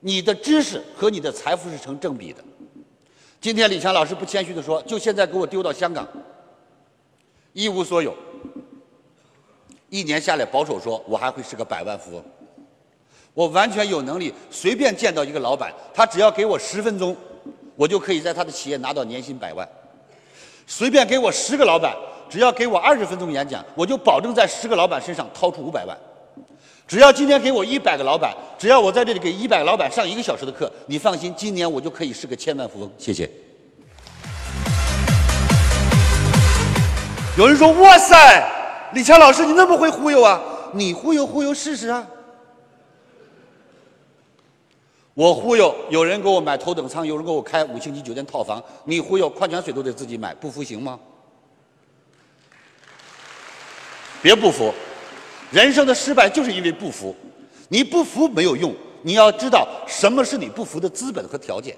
你的知识和你的财富是成正比的。今天李强老师不谦虚地说，就现在给我丢到香港，一无所有，一年下来保守说，我还会是个百万富翁。我完全有能力随便见到一个老板，他只要给我十分钟，我就可以在他的企业拿到年薪百万。随便给我十个老板，只要给我二十分钟演讲，我就保证在十个老板身上掏出五百万。只要今天给我一百个老板，只要我在这里给一百个老板上一个小时的课，你放心，今年我就可以是个千万富翁。谢谢。有人说：“哇塞，李强老师你那么会忽悠啊？你忽悠忽悠试试啊！”我忽悠，有人给我买头等舱，有人给我开五星级酒店套房，你忽悠，矿泉水都得自己买，不服行吗？别不服，人生的失败就是因为不服，你不服没有用，你要知道什么是你不服的资本和条件。